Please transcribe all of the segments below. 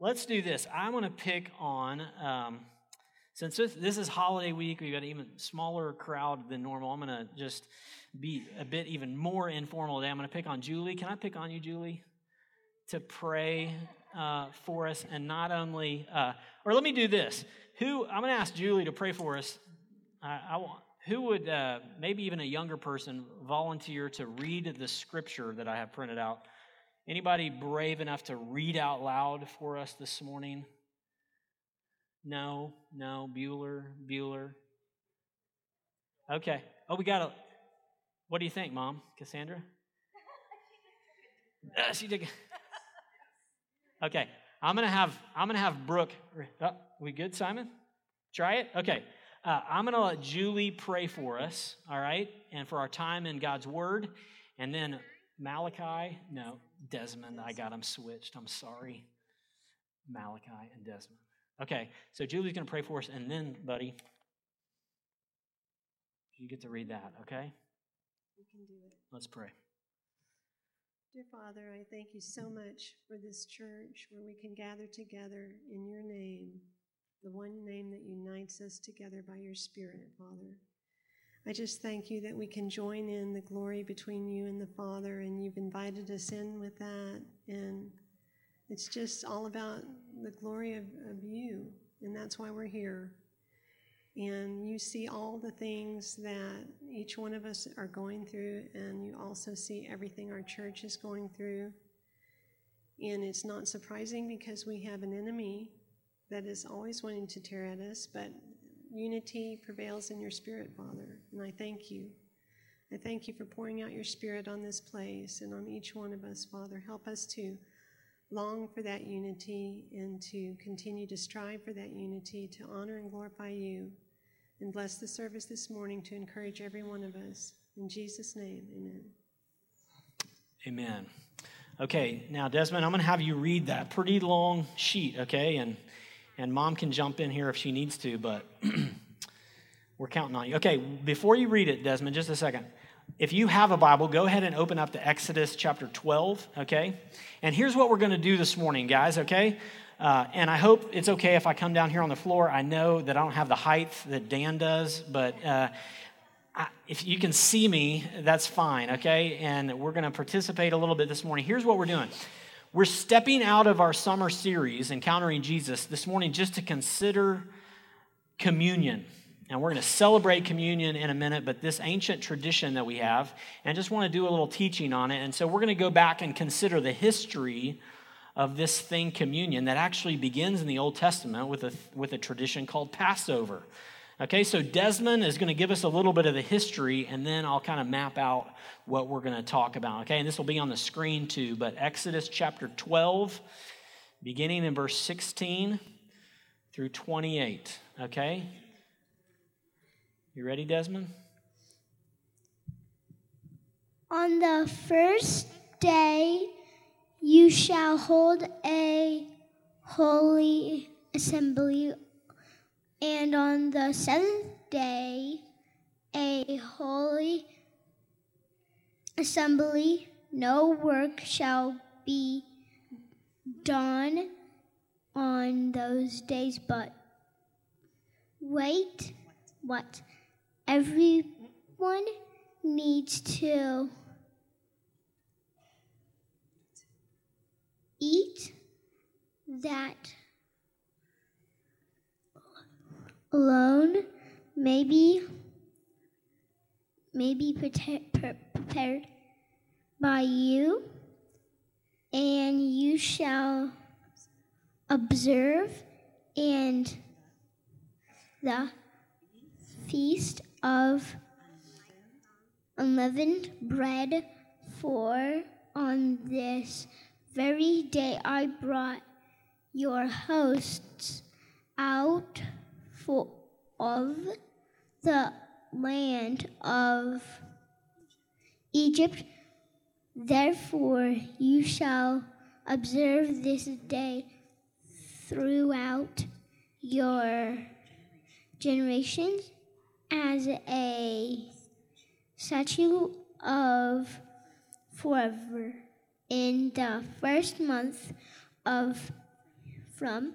let's do this. I'm going to pick on, um, since this, this is holiday week, we've got an even smaller crowd than normal. I'm going to just be a bit even more informal today. I'm going to pick on Julie. Can I pick on you, Julie? To pray uh, for us and not only, uh, or let me do this. Who, I'm going to ask Julie to pray for us. I, I want, who would, uh, maybe even a younger person, volunteer to read the scripture that I have printed out? Anybody brave enough to read out loud for us this morning? No, no, Bueller, Bueller. Okay. Oh, we got a. What do you think, Mom? Cassandra? Uh, she did. Okay, I'm gonna have I'm gonna have Brooke. Oh, we good, Simon? Try it. Okay, uh, I'm gonna let Julie pray for us. All right, and for our time in God's Word, and then Malachi. No, Desmond. I got him switched. I'm sorry. Malachi and Desmond. Okay, so Julie's going to pray for us, and then, buddy, you get to read that, okay? We can do it. Let's pray. Dear Father, I thank you so much for this church where we can gather together in your name, the one name that unites us together by your Spirit, Father. I just thank you that we can join in the glory between you and the Father, and you've invited us in with that. And it's just all about the glory of, of you, and that's why we're here. And you see all the things that each one of us are going through, and you also see everything our church is going through. And it's not surprising because we have an enemy that is always wanting to tear at us, but unity prevails in your spirit, Father. And I thank you. I thank you for pouring out your spirit on this place and on each one of us, Father. Help us to long for that unity and to continue to strive for that unity, to honor and glorify you. And bless the service this morning to encourage every one of us. In Jesus' name, amen. Amen. Okay, now Desmond, I'm going to have you read that pretty long sheet, okay? And and mom can jump in here if she needs to, but we're counting on you. Okay, before you read it, Desmond, just a second. If you have a Bible, go ahead and open up to Exodus chapter 12, okay? And here's what we're going to do this morning, guys, okay? Uh, and I hope it's okay if I come down here on the floor. I know that I don't have the height that Dan does, but uh, I, if you can see me, that's fine, okay? And we're going to participate a little bit this morning. Here's what we're doing we're stepping out of our summer series, Encountering Jesus, this morning just to consider communion. And we're going to celebrate communion in a minute, but this ancient tradition that we have, and just want to do a little teaching on it. And so we're going to go back and consider the history of this thing, communion, that actually begins in the Old Testament with a, with a tradition called Passover. Okay, so Desmond is going to give us a little bit of the history, and then I'll kind of map out what we're going to talk about. Okay, and this will be on the screen too, but Exodus chapter 12, beginning in verse 16 through 28. Okay? You ready, Desmond? On the first day, you shall hold a holy assembly and on the seventh day, a holy assembly, no work shall be done on those days, but wait, what? Everyone needs to eat that alone, maybe, maybe prepared by you, and you shall observe and the feast of unleavened bread, for on this very day I brought your hosts out for of the land of Egypt. Therefore, you shall observe this day throughout your generations as a statute of forever. In the first month of from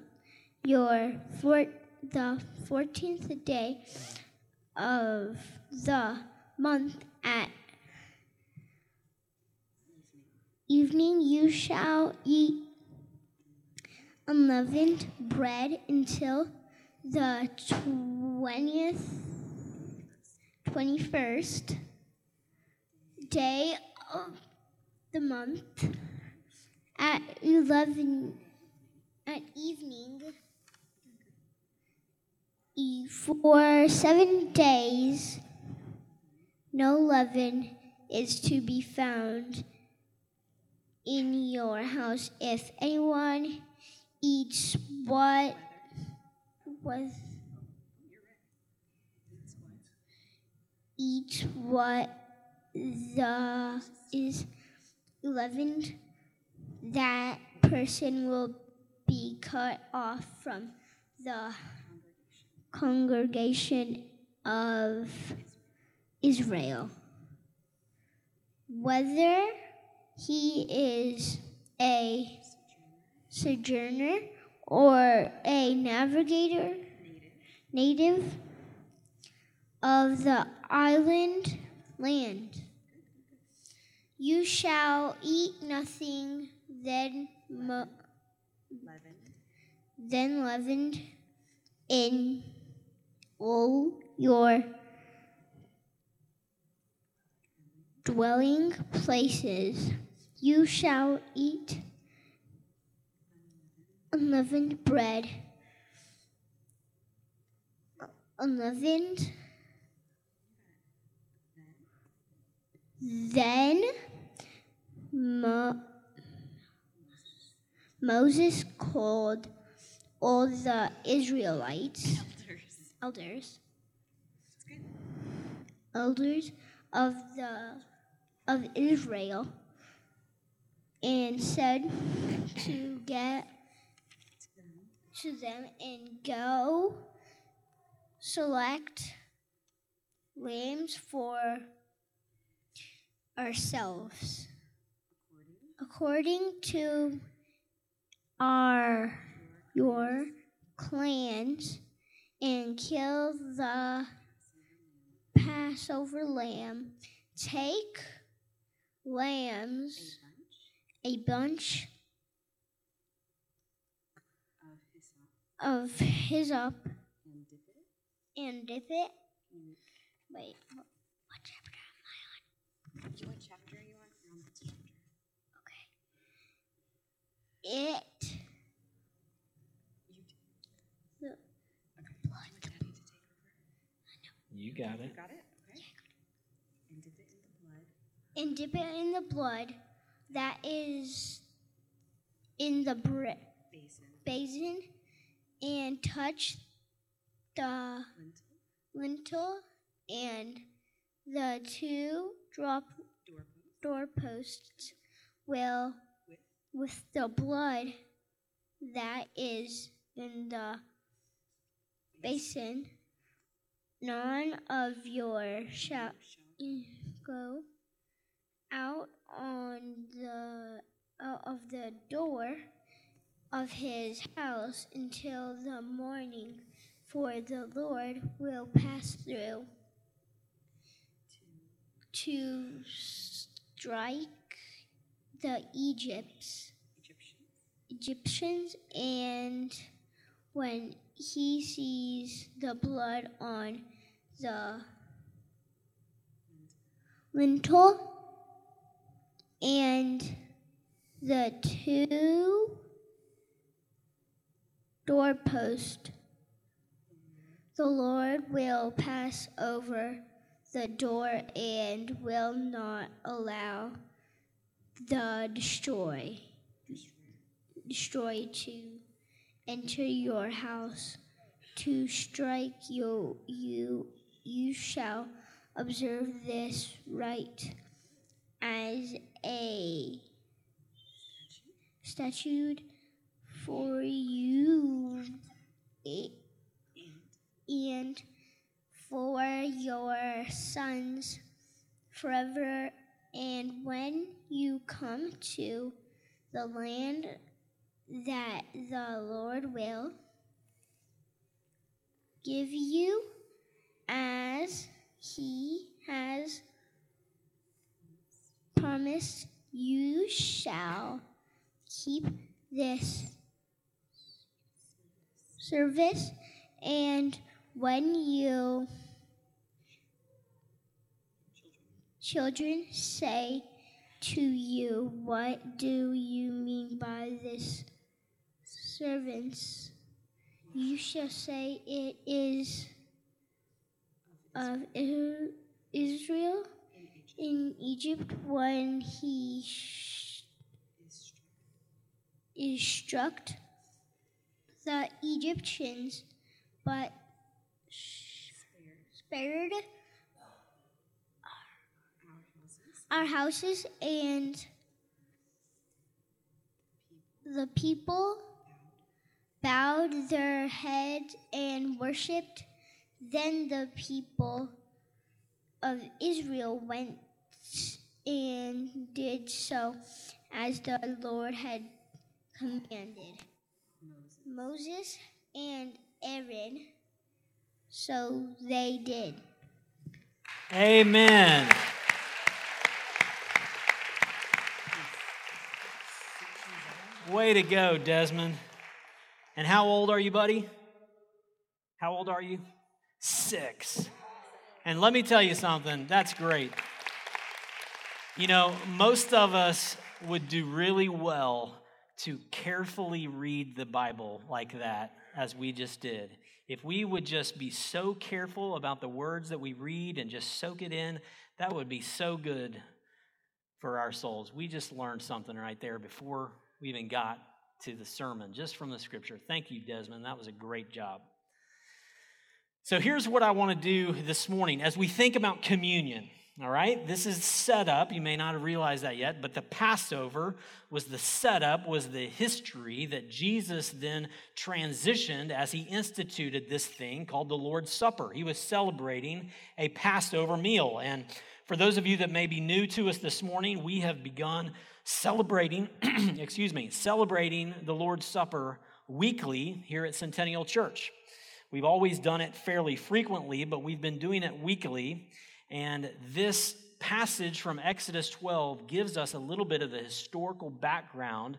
your for, the fourteenth day of the month at evening you shall eat unleavened bread until the twentieth twenty first day of the month at eleven at evening for seven days no leaven is to be found in your house. If anyone eats what was eats what the is leavened that person will be cut off from the congregation of Israel. Whether he is a sojourner or a navigator, native of the island land. You shall eat nothing then mo- then leavened in all your dwelling places. You shall eat unleavened bread, unleavened. Then Mo- Moses called all the Israelites, elders, elders of the of Israel, and said to get to them and go select lambs for ourselves according to our your clans and kill the Passover lamb. Take lambs, a bunch of hyssop, and dip it. Wait, what, what chapter am I on? What chapter are you on? You're chapter. Okay. It. You d- The okay. Would Daddy to take over? You got it. You got it? Okay. And dip it in the blood. and dip it in the blood that is in the bre- Basin. basin and touch the Lintel. lintel and the two drop Doorpost. doorposts will With with the blood that is in the basin none of your shall go out on the out of the door of his house until the morning for the lord will pass through to strike the egypts. Egyptians, and when he sees the blood on the lintel and the two doorposts, the Lord will pass over the door and will not allow the destroy destroy to enter your house to strike you you you shall observe this rite as a statute for you and for your sons forever. And when you come to the land that the Lord will give you as he has promised you shall keep this service. And when you children say to you what do you mean by this servants? you shall say it is of Israel in Egypt when he is struck the Egyptians, but spared our houses and the people bowed their heads and worshipped. Then the people of Israel went and did so as the Lord had commanded Moses and Aaron. So they did. Amen. Way to go, Desmond. And how old are you, buddy? How old are you? Six. And let me tell you something, that's great. You know, most of us would do really well to carefully read the Bible like that, as we just did. If we would just be so careful about the words that we read and just soak it in, that would be so good for our souls. We just learned something right there before we even got to the sermon, just from the scripture. Thank you, Desmond. That was a great job. So here's what I want to do this morning as we think about communion. All right, this is set up. You may not have realized that yet, but the Passover was the setup, was the history that Jesus then transitioned as he instituted this thing called the Lord's Supper. He was celebrating a Passover meal. And for those of you that may be new to us this morning, we have begun celebrating, excuse me, celebrating the Lord's Supper weekly here at Centennial Church. We've always done it fairly frequently, but we've been doing it weekly. And this passage from Exodus 12 gives us a little bit of the historical background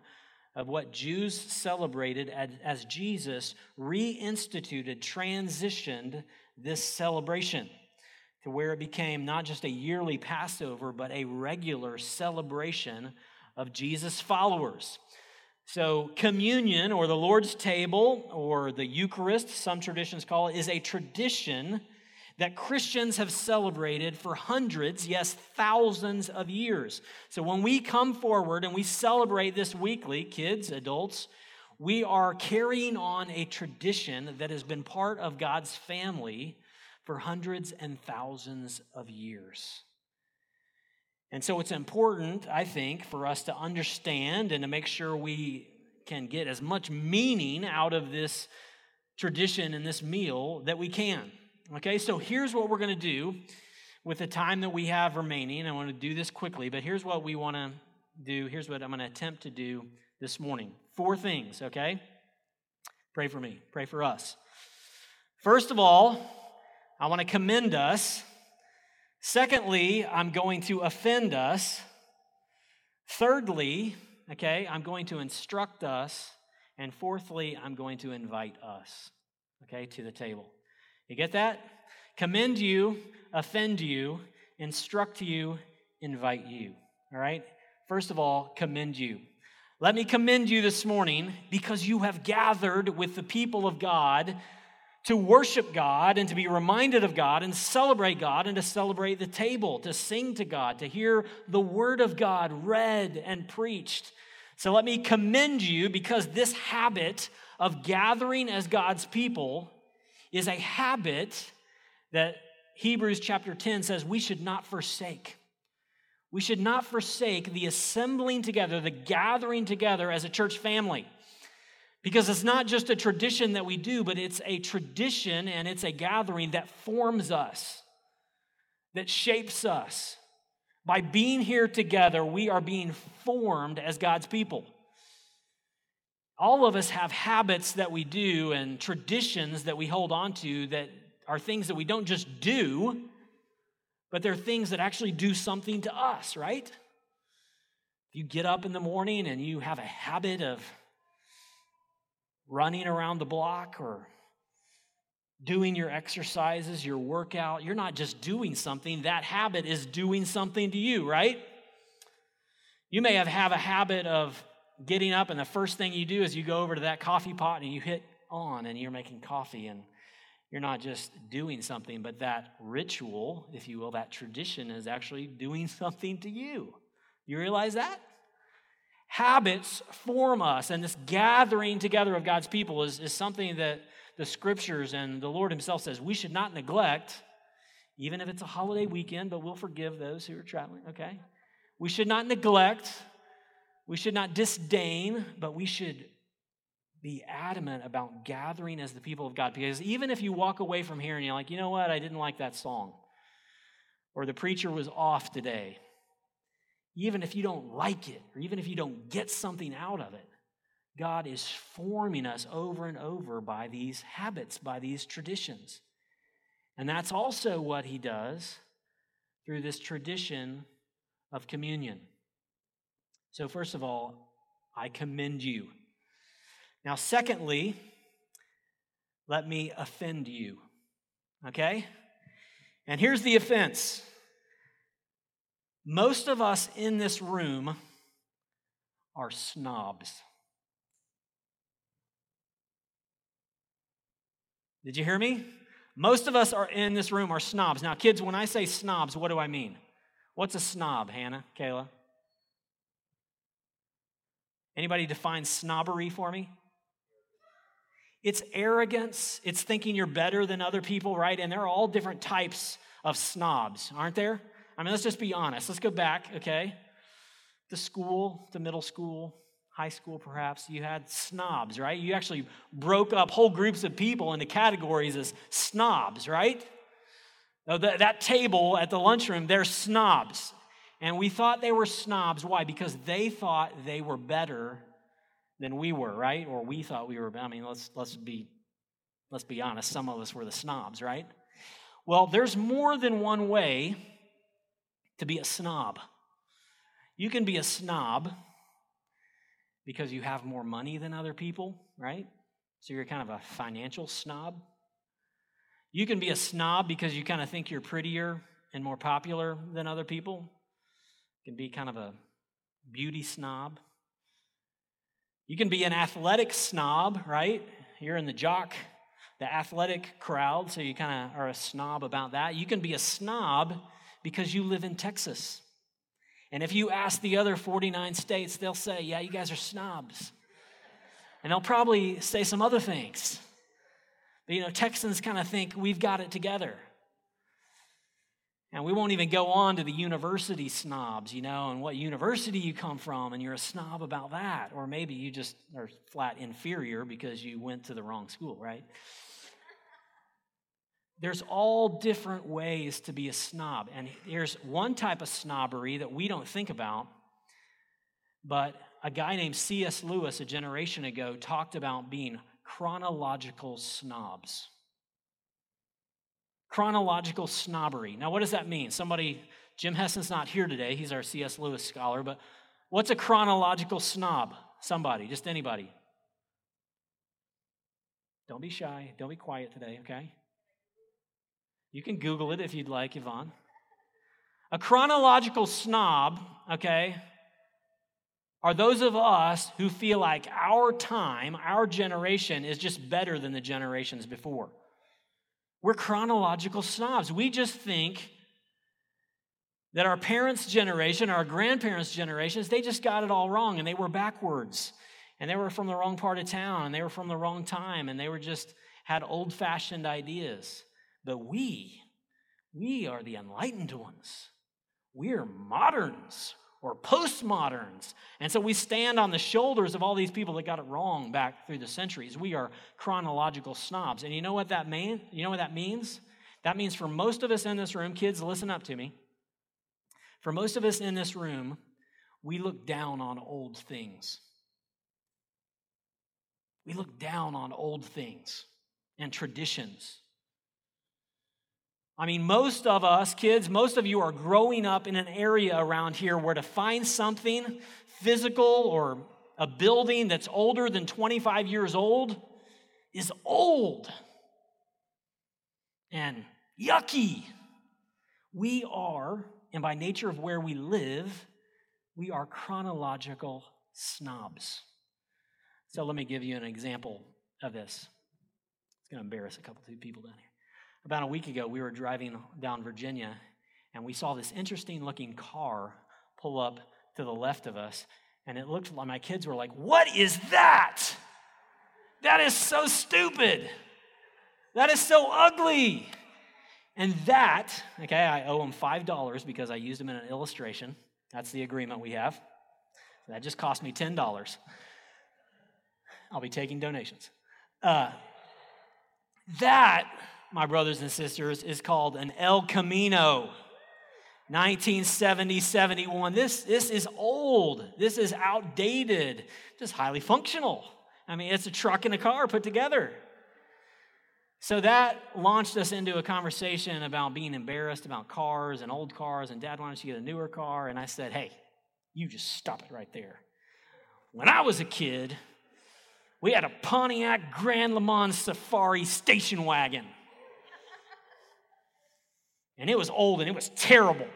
of what Jews celebrated as, Jesus reinstituted, transitioned this celebration to where it became not just a yearly Passover, but a regular celebration of Jesus' followers. So, communion or the Lord's table or the Eucharist, some traditions call it, is a tradition that Christians have celebrated for hundreds, yes, thousands of years. So, when we come forward and we celebrate this weekly, kids, adults, we are carrying on a tradition that has been part of God's family for hundreds and thousands of years. And so it's important, I think, for us to understand and to make sure we can get as much meaning out of this tradition and this meal that we can. Okay, so here's what we're going to do with the time that we have remaining. I want to do this quickly, but here's what we want to do. Here's what I'm going to attempt to do this morning. Four things, okay? Pray for me, pray for us. First of all, I want to commend us Secondly, I'm going to offend us. Thirdly, okay, I'm going to instruct us. And fourthly, I'm going to invite us, okay, to the table. You get that? Commend you, offend you, instruct you, invite you. All right? First of all, commend you. Let me commend you this morning because you have gathered with the people of God to worship God and to be reminded of God and celebrate God and to celebrate the table, to sing to God, to hear the word of God read and preached. So let me commend you because this habit of gathering as God's people is a habit that Hebrews chapter 10 says we should not forsake. We should not forsake the assembling together, the gathering together as a church family. Because it's not just a tradition that we do, but it's a tradition and it's a gathering that forms us, that shapes us. By being here together, we are being formed as God's people. all of us have habits that we do and traditions that we hold on to that are things that we don't just do, but they're things that actually do something to us, right? You get up in the morning and you have a habit of running around the block or doing your exercises, your workout. You're not just doing something, that habit is doing something to you, right? You may have, have a habit of getting up, and the first thing you do is you go over to that coffee pot and you hit on, and you're making coffee, and you're not just doing something, but that ritual, if you will, that tradition is actually doing something to you. You realize that? Habits form us, and this gathering together of God's people is, is something that the scriptures and the Lord Himself says we should not neglect, even if it's a holiday weekend, but we'll forgive those who are traveling, okay? We should not neglect, we should not disdain, but we should be adamant about gathering as the people of God. Because even if you walk away from here and you're like, you know what, I didn't like that song, or the preacher was off today, even if you don't like it, or even if you don't get something out of it, God is forming us over and over by these habits, by these traditions. And that's also what he does through this tradition of communion. So, first of all, I commend you. Now, secondly, let me offend you. Okay? And here's the offense most of us in this room are snobs. Did you hear me? Most of us are in this room are snobs. Now, kids, when I say snobs, what do I mean? What's a snob, Hannah, Kayla? Anybody define snobbery for me? It's arrogance, it's thinking you're better than other people, right? And there are all different types of snobs, aren't there? I mean, let's just be honest. Let's go back, okay? The school, the middle school, high school perhaps, you had snobs, right? You actually broke up whole groups of people into categories as snobs, right? Now, that, that table at the lunchroom, they're snobs. And we thought they were snobs. Why? Because they thought they were better than we were, right? Or we thought we were. Better. I mean, let's let's be let's be honest. Some of us were the snobs, right? Well, there's more than one way to be a snob. You can be a snob because you have more money than other people, right? So you're kind of a financial snob. You can be a snob because you kind of think you're prettier and more popular than other people. You can be kind of a beauty snob. You can be an athletic snob, right? You're in the jock, the athletic crowd, so you kind of are a snob about that. You can be a snob because you live in Texas. And if you ask the other 49 states, they'll say, Yeah, you guys are snobs. And they'll probably say some other things. But, you know, Texans kind of think we've got it together. And we won't even go on to the university snobs, you know, and what university you come from, and you're a snob about that. Or maybe you just are flat inferior because you went to the wrong school, right? There's all different ways to be a snob. And here's one type of snobbery that we don't think about, but a guy named C.S. Lewis a generation ago talked about being chronological snobs. Chronological snobbery. Now, what does that mean? Somebody, Jim Hessen's not here today, he's our C.S. Lewis scholar, but what's a chronological snob? Somebody, just anybody. Don't be shy, don't be quiet today, okay? You can Google it if you'd like, Yvonne. A chronological snob, okay, are those of us who feel like our time, our generation, is just better than the generations before. We're chronological snobs. We just think that our parents' generation, our grandparents' generations, they just got it all wrong and they were backwards and they were from the wrong part of town and they were from the wrong time and they were just had old fashioned ideas. But we, we are the enlightened ones. We're moderns or postmoderns. And so we stand on the shoulders of all these people that got it wrong back through the centuries. We are chronological snobs. And you know what that means? You know what that means? That means for most of us in this room, kids, listen up to me. For most of us in this room, we look down on old things. We look down on old things and traditions. I mean, most of us, kids, most of you are growing up in an area around here where to find something physical or a building that's older than 25 years old is old and yucky. We are, and by nature of where we live, we are chronological snobs. So let me give you an example of this. It's going to embarrass a couple, two people down here. About a week ago, we were driving down Virginia, and we saw this interesting looking car pull up to the left of us, and it looked like my kids were like, What is that? That is so stupid. That is so ugly. And that, okay, I owe them $5 because I used them in an illustration. That's the agreement we have. That just cost me $10. I'll be taking donations. Uh, that, my brothers and sisters, is called an El Camino. 1970, 71. This, this is old. This is outdated, just highly functional. I mean, it's a truck and a car put together. So that launched us into a conversation about being embarrassed about cars and old cars, and dad wanted to get a newer car. And I said, hey, you just stop it right there. When I was a kid, we had a Pontiac Grand Le Mans Safari station wagon. And it was old and it was terrible.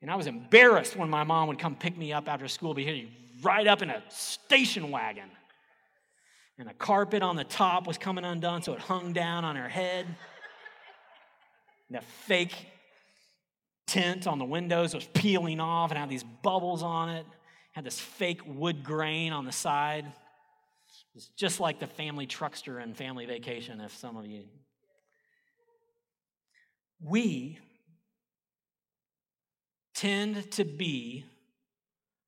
And I was embarrassed when my mom would come pick me up after school be you right up in a station wagon and the carpet on the top was coming undone, so it hung down on her head. And the fake tint on the windows was peeling off and had these bubbles on it. Had this fake wood grain on the side. It's just like the family truckster and family vacation, if some of you. We tend to be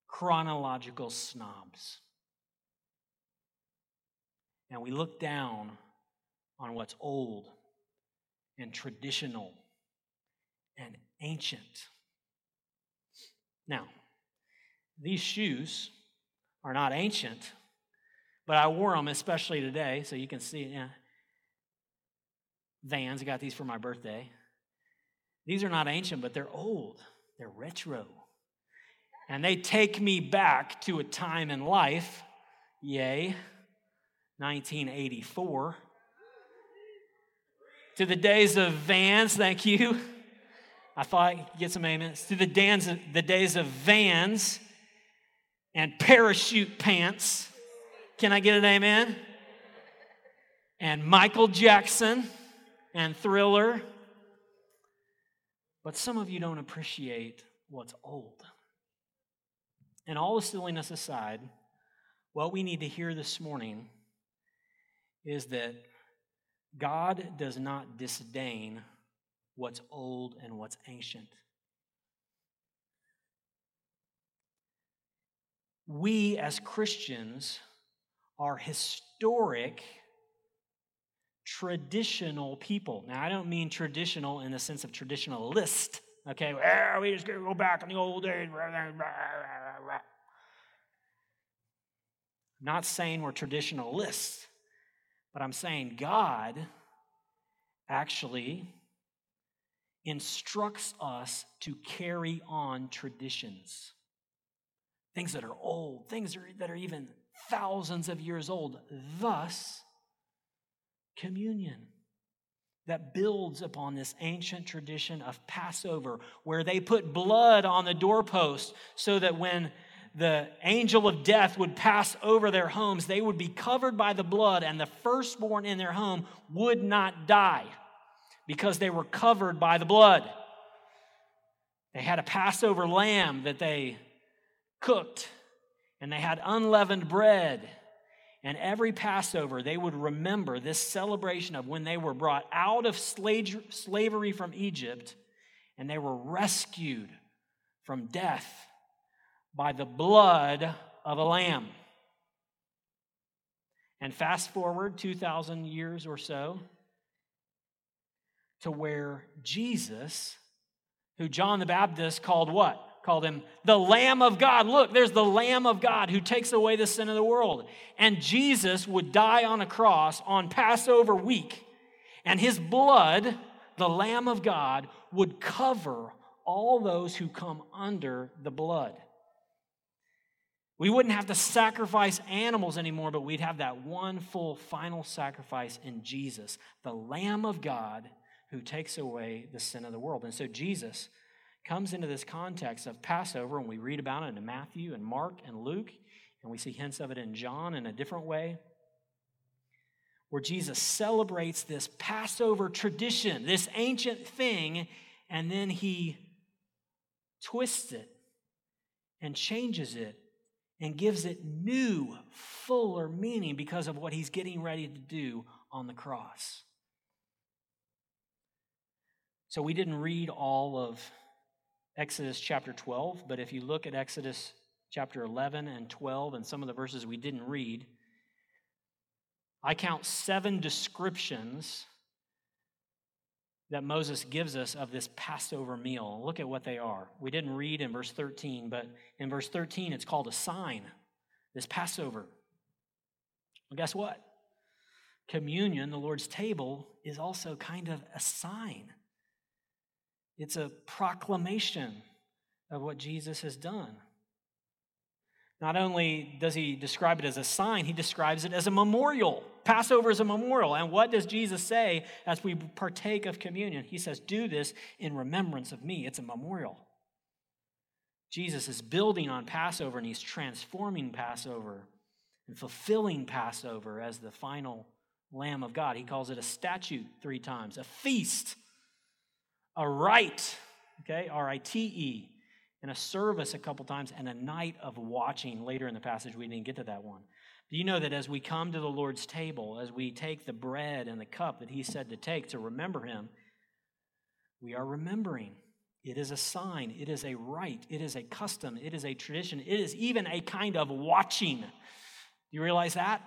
chronological snobs and we look down on what's old and traditional and ancient. Now, these shoes are not ancient, but I wore them especially today, so you can see. Yeah. Vans, I got these for my birthday. These are not ancient, but they're old. They're retro. And they take me back to a time in life, yay, 1984. To the days of vans, thank you. I thought I'd get some amens. To the, dans, the days of vans and parachute pants. Can I get an amen? And Michael Jackson and Thriller. But some of you don't appreciate what's old. And all the silliness aside, what we need to hear this morning is that God does not disdain what's old and what's ancient. We as Christians are historic, traditional people. Now, I don't mean traditional in the sense of traditionalist, okay? Well, we just go back in the old days. not saying we're traditionalists. But I'm saying God actually instructs us to carry on traditions. Things that are old, things that are even thousands of years old. Thus, communion that builds upon this ancient tradition of Passover, where they put blood on the doorpost so that when the angel of death would pass over their homes, they would be covered by the blood, and the firstborn in their home would not die because they were covered by the blood. They had a Passover lamb that they cooked, and they had unleavened bread. And every Passover, they would remember this celebration of when they were brought out of slavery from Egypt and they were rescued from death by the blood of a lamb. And fast forward 2,000 years or so to where Jesus, who John the Baptist called what? Called him the Lamb of God. Look, there's the Lamb of God who takes away the sin of the world. And Jesus would die on a cross on Passover week. And his blood, the Lamb of God, would cover all those who come under the blood. We wouldn't have to sacrifice animals anymore, but we'd have that one full final sacrifice in Jesus, the Lamb of God who takes away the sin of the world. And so Jesus comes into this context of Passover, and we read about it in Matthew and Mark and Luke, and we see hints of it in John in a different way, where Jesus celebrates this Passover tradition, this ancient thing, and then he twists it and changes it and gives it new, fuller meaning because of what he's getting ready to do on the cross. So we didn't read all of Exodus chapter 12, but if you look at Exodus chapter 11 and 12 and some of the verses we didn't read, I count seven descriptions that Moses gives us of this Passover meal. Look at what they are. We didn't read in verse 13, but in verse 13, it's called a sign, this Passover. Well, guess what? Communion, the Lord's table, is also kind of a sign. It's a proclamation of what Jesus has done. Not only does he describe it as a sign, he describes it as a memorial. Passover is a memorial. And what does Jesus say as we partake of communion? He says, Do this in remembrance of me. It's a memorial. Jesus is building on Passover and he's transforming Passover and fulfilling Passover as the final Lamb of God. He calls it a statute three times, a feast, a rite, okay, R I T E, and a service a couple times, and a night of watching later in the passage. We didn't get to that one. Do you know that as we come to the Lord's table, as we take the bread and the cup that He said to take to remember Him, we are remembering. It is a sign, it is a rite, it is a custom, it is a tradition, it is even a kind of watching. Do you realize that?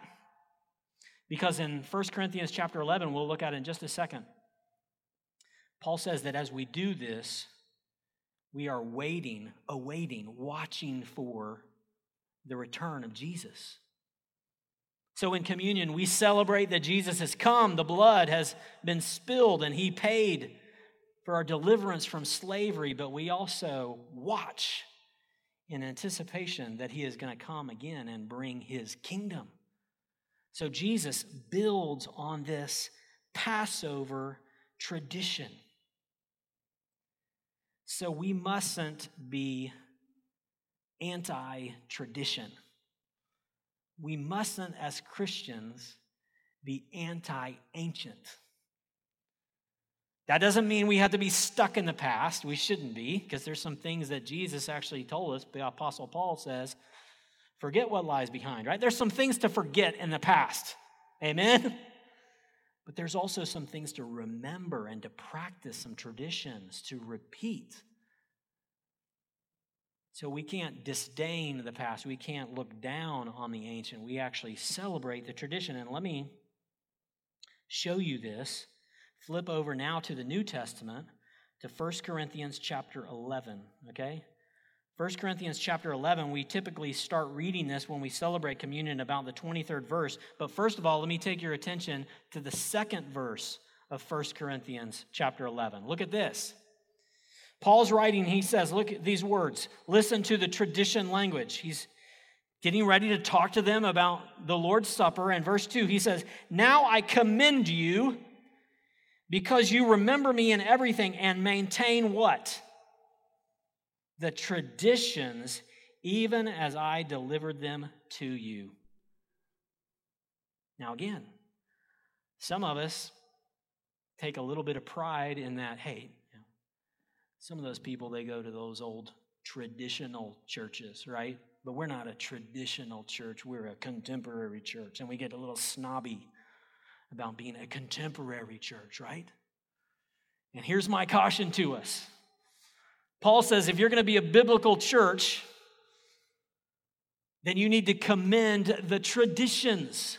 Because in 1 Corinthians chapter 11, we'll look at in just a second. Paul says that as we do this, we are waiting, awaiting, watching for the return of Jesus. So in communion, we celebrate that Jesus has come, the blood has been spilled, and he paid for our deliverance from slavery, but we also watch in anticipation that he is going to come again and bring his kingdom. So Jesus builds on this Passover tradition. So we mustn't be anti tradition. We mustn't, as Christians, be anti ancient. That doesn't mean we have to be stuck in the past. We shouldn't be, because there's some things that Jesus actually told us. The Apostle Paul says, forget what lies behind, right? There's some things to forget in the past. Amen? But there's also some things to remember and to practice, some traditions to repeat. So we can't disdain the past. We can't look down on the ancient. We actually celebrate the tradition. And let me show you this. Flip over now to the New Testament to 1 Corinthians chapter 11, okay? 1 Corinthians chapter 11, we typically start reading this when we celebrate communion about the 23rd verse. But first of all, let me take your attention to the second verse of 1 Corinthians chapter 11. Look at this. Paul's writing, he says, look at these words. Listen to the tradition language. He's getting ready to talk to them about the Lord's Supper. And verse 2, he says, Now I commend you because you remember me in everything and maintain what? The traditions even as I delivered them to you. Now, again, some of us take a little bit of pride in that, hey, you know, some of those people, they go to those old traditional churches, right? But we're not a traditional church, we're a contemporary church. And we get a little snobby about being a contemporary church, right? And here's my caution to us Paul says if you're going to be a biblical church, then you need to commend the traditions.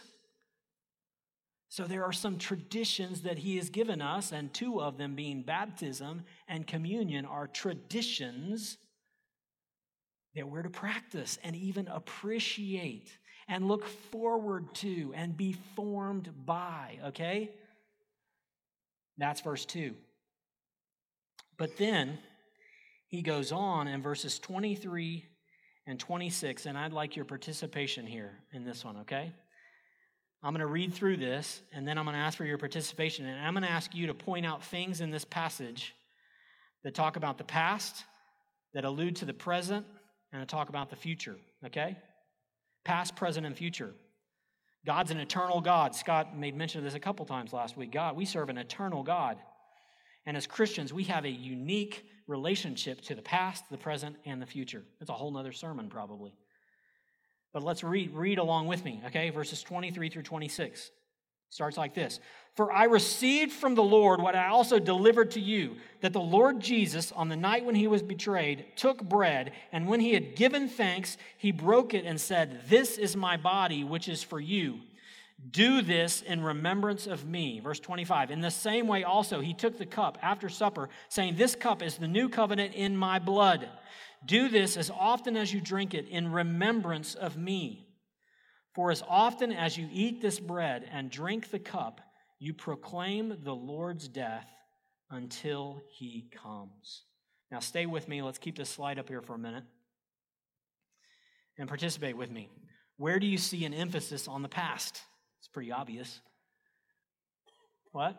So there are some traditions that he has given us, and two of them being baptism and communion are traditions that we're to practice and even appreciate and look forward to and be formed by, okay? That's verse 2. But then he goes on in verses 23 and 26, and I'd like your participation here in this one, okay? I'm going to read through this, and then I'm going to ask for your participation, and I'm going to ask you to point out things in this passage that talk about the past, that allude to the present, and talk about the future, okay? Past, present, and future. God's an eternal God. Scott made mention of this a couple times last week. God, we serve an eternal God. And as Christians, we have a unique relationship to the past, the present, and the future. It's a whole nother sermon, probably. But let's read, read along with me, okay? Verses 23 through 26. Starts like this For I received from the Lord what I also delivered to you that the Lord Jesus, on the night when he was betrayed, took bread, and when he had given thanks, he broke it and said, This is my body, which is for you. Do this in remembrance of me. Verse 25. In the same way, also, he took the cup after supper, saying, This cup is the new covenant in my blood. Do this as often as you drink it in remembrance of me. For as often as you eat this bread and drink the cup, you proclaim the Lord's death until he comes. Now, stay with me. Let's keep this slide up here for a minute and participate with me. Where do you see an emphasis on the past? It's pretty obvious. What?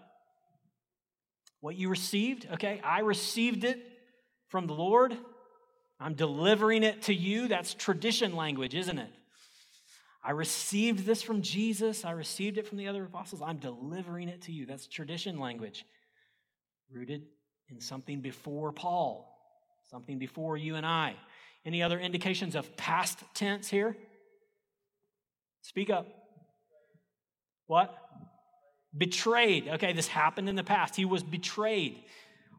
What you received? Okay, I received it from the Lord. I'm delivering it to you. That's tradition language, isn't it? I received this from Jesus. I received it from the other apostles. I'm delivering it to you. That's tradition language, rooted in something before Paul, something before you and I. Any other indications of past tense here? Speak up. What? Betrayed. Okay, this happened in the past. He was betrayed.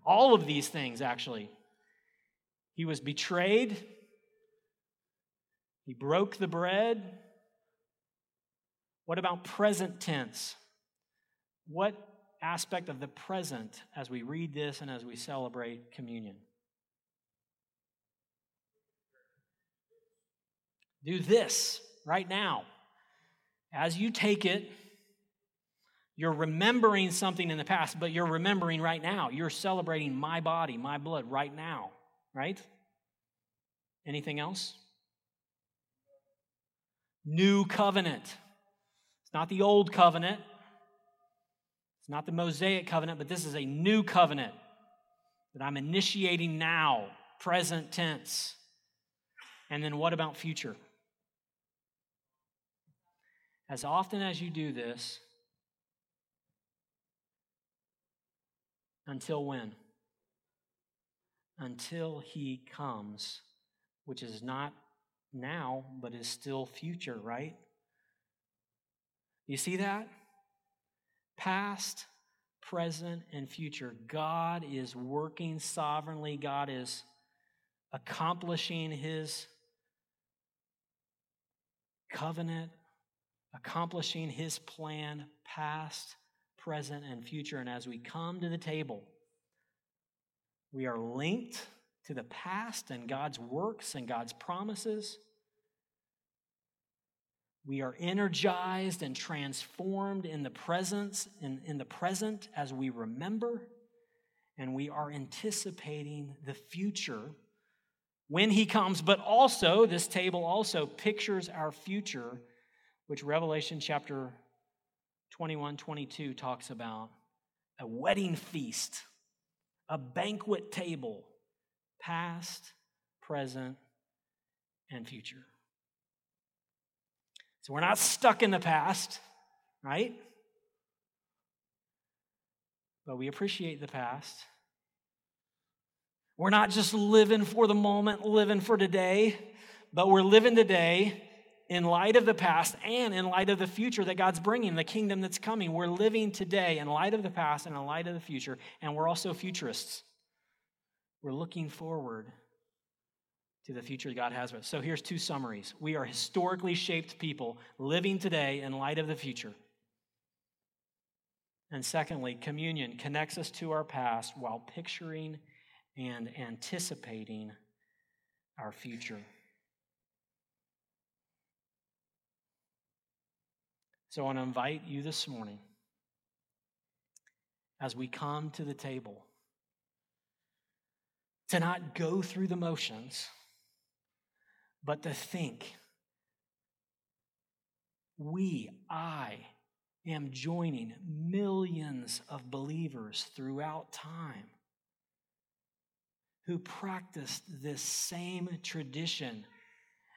All of these things, actually. He was betrayed. He broke the bread. What about present tense? What aspect of the present as we read this and as we celebrate communion? Do this right now. As you take it, you're remembering something in the past, but you're remembering right now. You're celebrating my body, my blood right now, right? Anything else? New covenant. It's not the old covenant, it's not the Mosaic covenant, but this is a new covenant that I'm initiating now, present tense. And then what about future? As often as you do this, until when? Until he comes, which is not now, but is still future, right? You see that? Past, present, and future. God is working sovereignly. God is accomplishing his covenant, accomplishing his plan, past, present, and future. And as we come to the table, we are linked to the past and God's works and God's promises. We are energized and transformed in the presence, in, in the present as we remember, and we are anticipating the future when he comes. But also, this table also pictures our future, which Revelation chapter 21, 22 talks about a wedding feast, a banquet table, past, present, and future. So we're not stuck in the past, right? But we appreciate the past. We're not just living for the moment, living for today, but we're living today in light of the past and in light of the future that God's bringing, the kingdom that's coming. We're living today in light of the past and in light of the future, and we're also futurists. We're looking forward to the future God has for us. So here's two summaries. We are historically shaped people living today in light of the future. And secondly, communion connects us to our past while picturing and anticipating our future. So I want to invite you this morning as we come to the table to not go through the motions, but to think we, I, am joining millions of believers throughout time who practiced this same tradition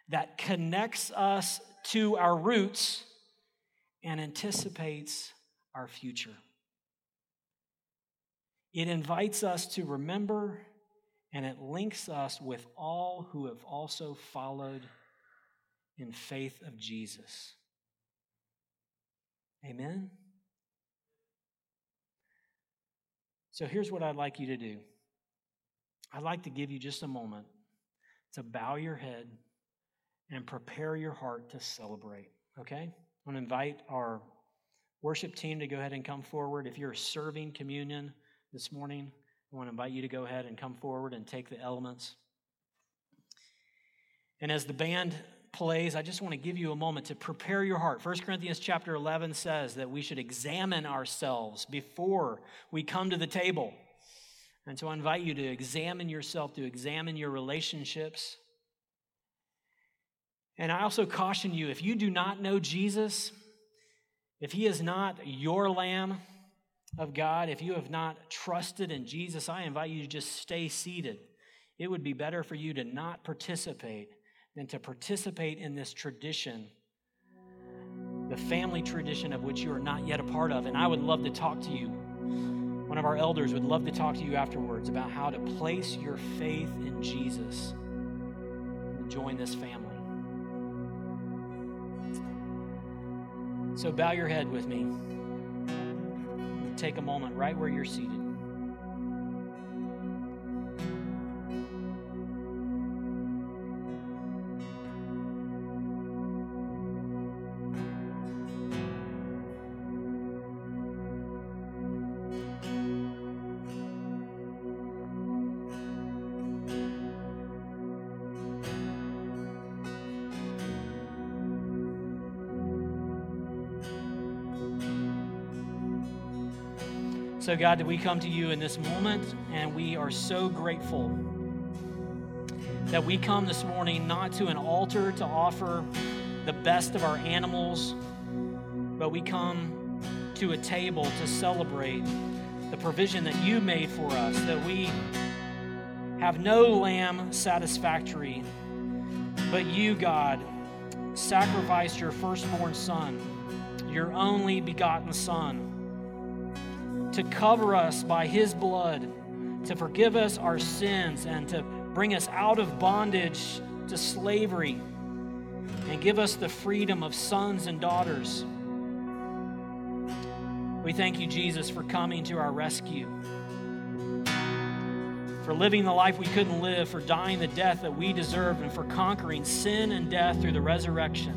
that connects us to our roots and anticipates our future. It invites us to remember and it links us with all who have also followed in faith of Jesus. Amen? So here's what I'd like you to do I'd like to give you just a moment to bow your head and prepare your heart to celebrate, okay? I want to invite our worship team to go ahead and come forward. If you're serving communion this morning, I want to invite you to go ahead and come forward and take the elements. And as the band plays, I just want to give you a moment to prepare your heart. 1 Corinthians chapter 11 says that we should examine ourselves before we come to the table. And so I invite you to examine yourself, to examine your relationships. And I also caution you if you do not know Jesus, if he is not your lamb of God, if you have not trusted in Jesus, I invite you to just stay seated. It would be better for you to not participate than to participate in this tradition, the family tradition of which you are not yet a part of. And I would love to talk to you. One of our elders would love to talk to you afterwards about how to place your faith in Jesus and join this family. So bow your head with me. Take a moment right where you're seated. God, that we come to you in this moment, and we are so grateful that we come this morning not to an altar to offer the best of our animals, but we come to a table to celebrate the provision that you made for us, that we have no lamb satisfactory, but you, God, sacrificed your firstborn son, your only begotten son to cover us by his blood, to forgive us our sins, and to bring us out of bondage to slavery and give us the freedom of sons and daughters. We thank you, Jesus, for coming to our rescue, for living the life we couldn't live, for dying the death that we deserved, and for conquering sin and death through the resurrection.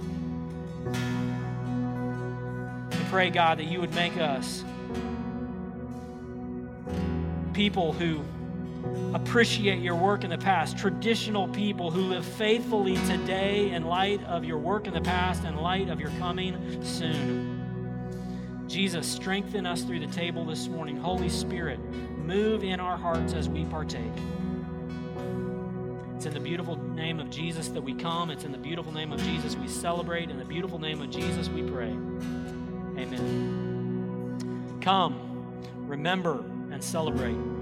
We pray, God, that you would make us people who appreciate your work in the past, traditional people who live faithfully today in light of your work in the past and light of your coming soon. Jesus, strengthen us through the table this morning. Holy Spirit, move in our hearts as we partake. It's in the beautiful name of Jesus that we come. It's in the beautiful name of Jesus we celebrate. In the beautiful name of Jesus we pray. Amen. Come, remember, and celebrate.